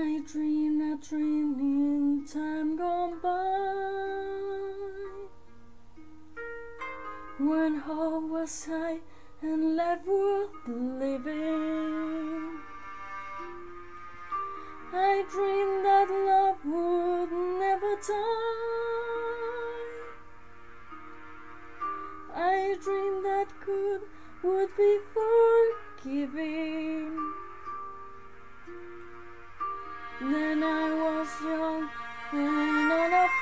I dream a dream in time gone by. When hope was high and life worth living I dreamed that love would never die. I dreamed that good would be forgiving then I was young and unafraid.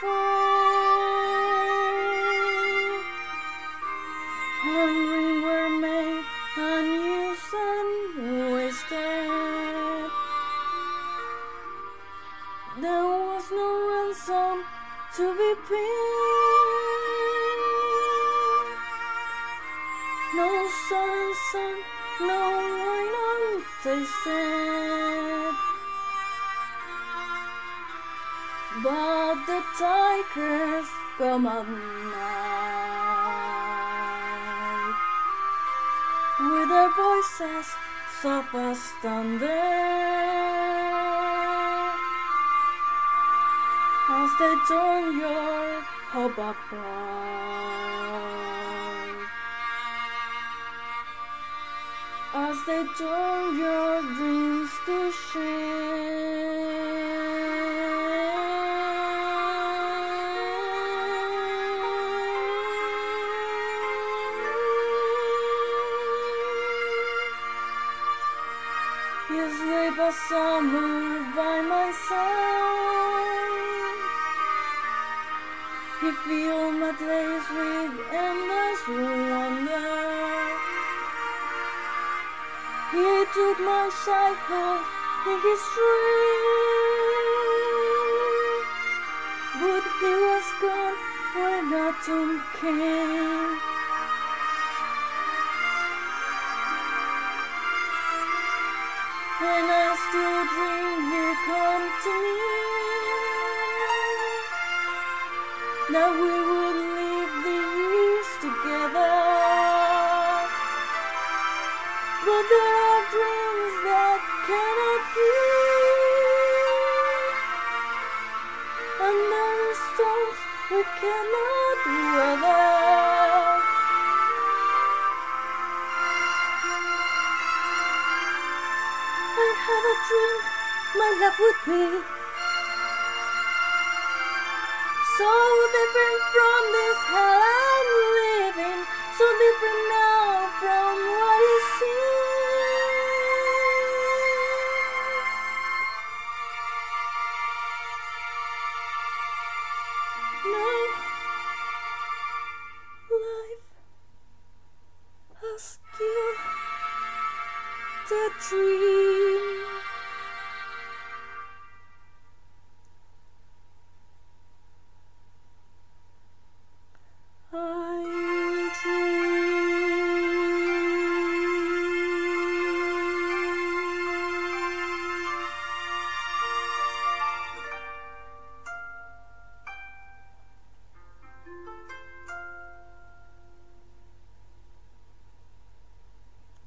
Hungry were made unused and wasted. There was no ransom to be paid. No sun and sun, no wine untasted. But the tigers come at night. With their voices soft as thunder as they turn your hope apart. As they turn your dreams to shame. You sleep a summer by my side. You fill my days with endless wonder. He took my childhood in his dream, but he was gone when autumn came. And I still dream he'll come to me. Now we would live the years together. But there are dreams that cannot be. And there are storms we cannot weather I had a dream my love would be. So different from this hell I'm living So different now from what it seems. No the dream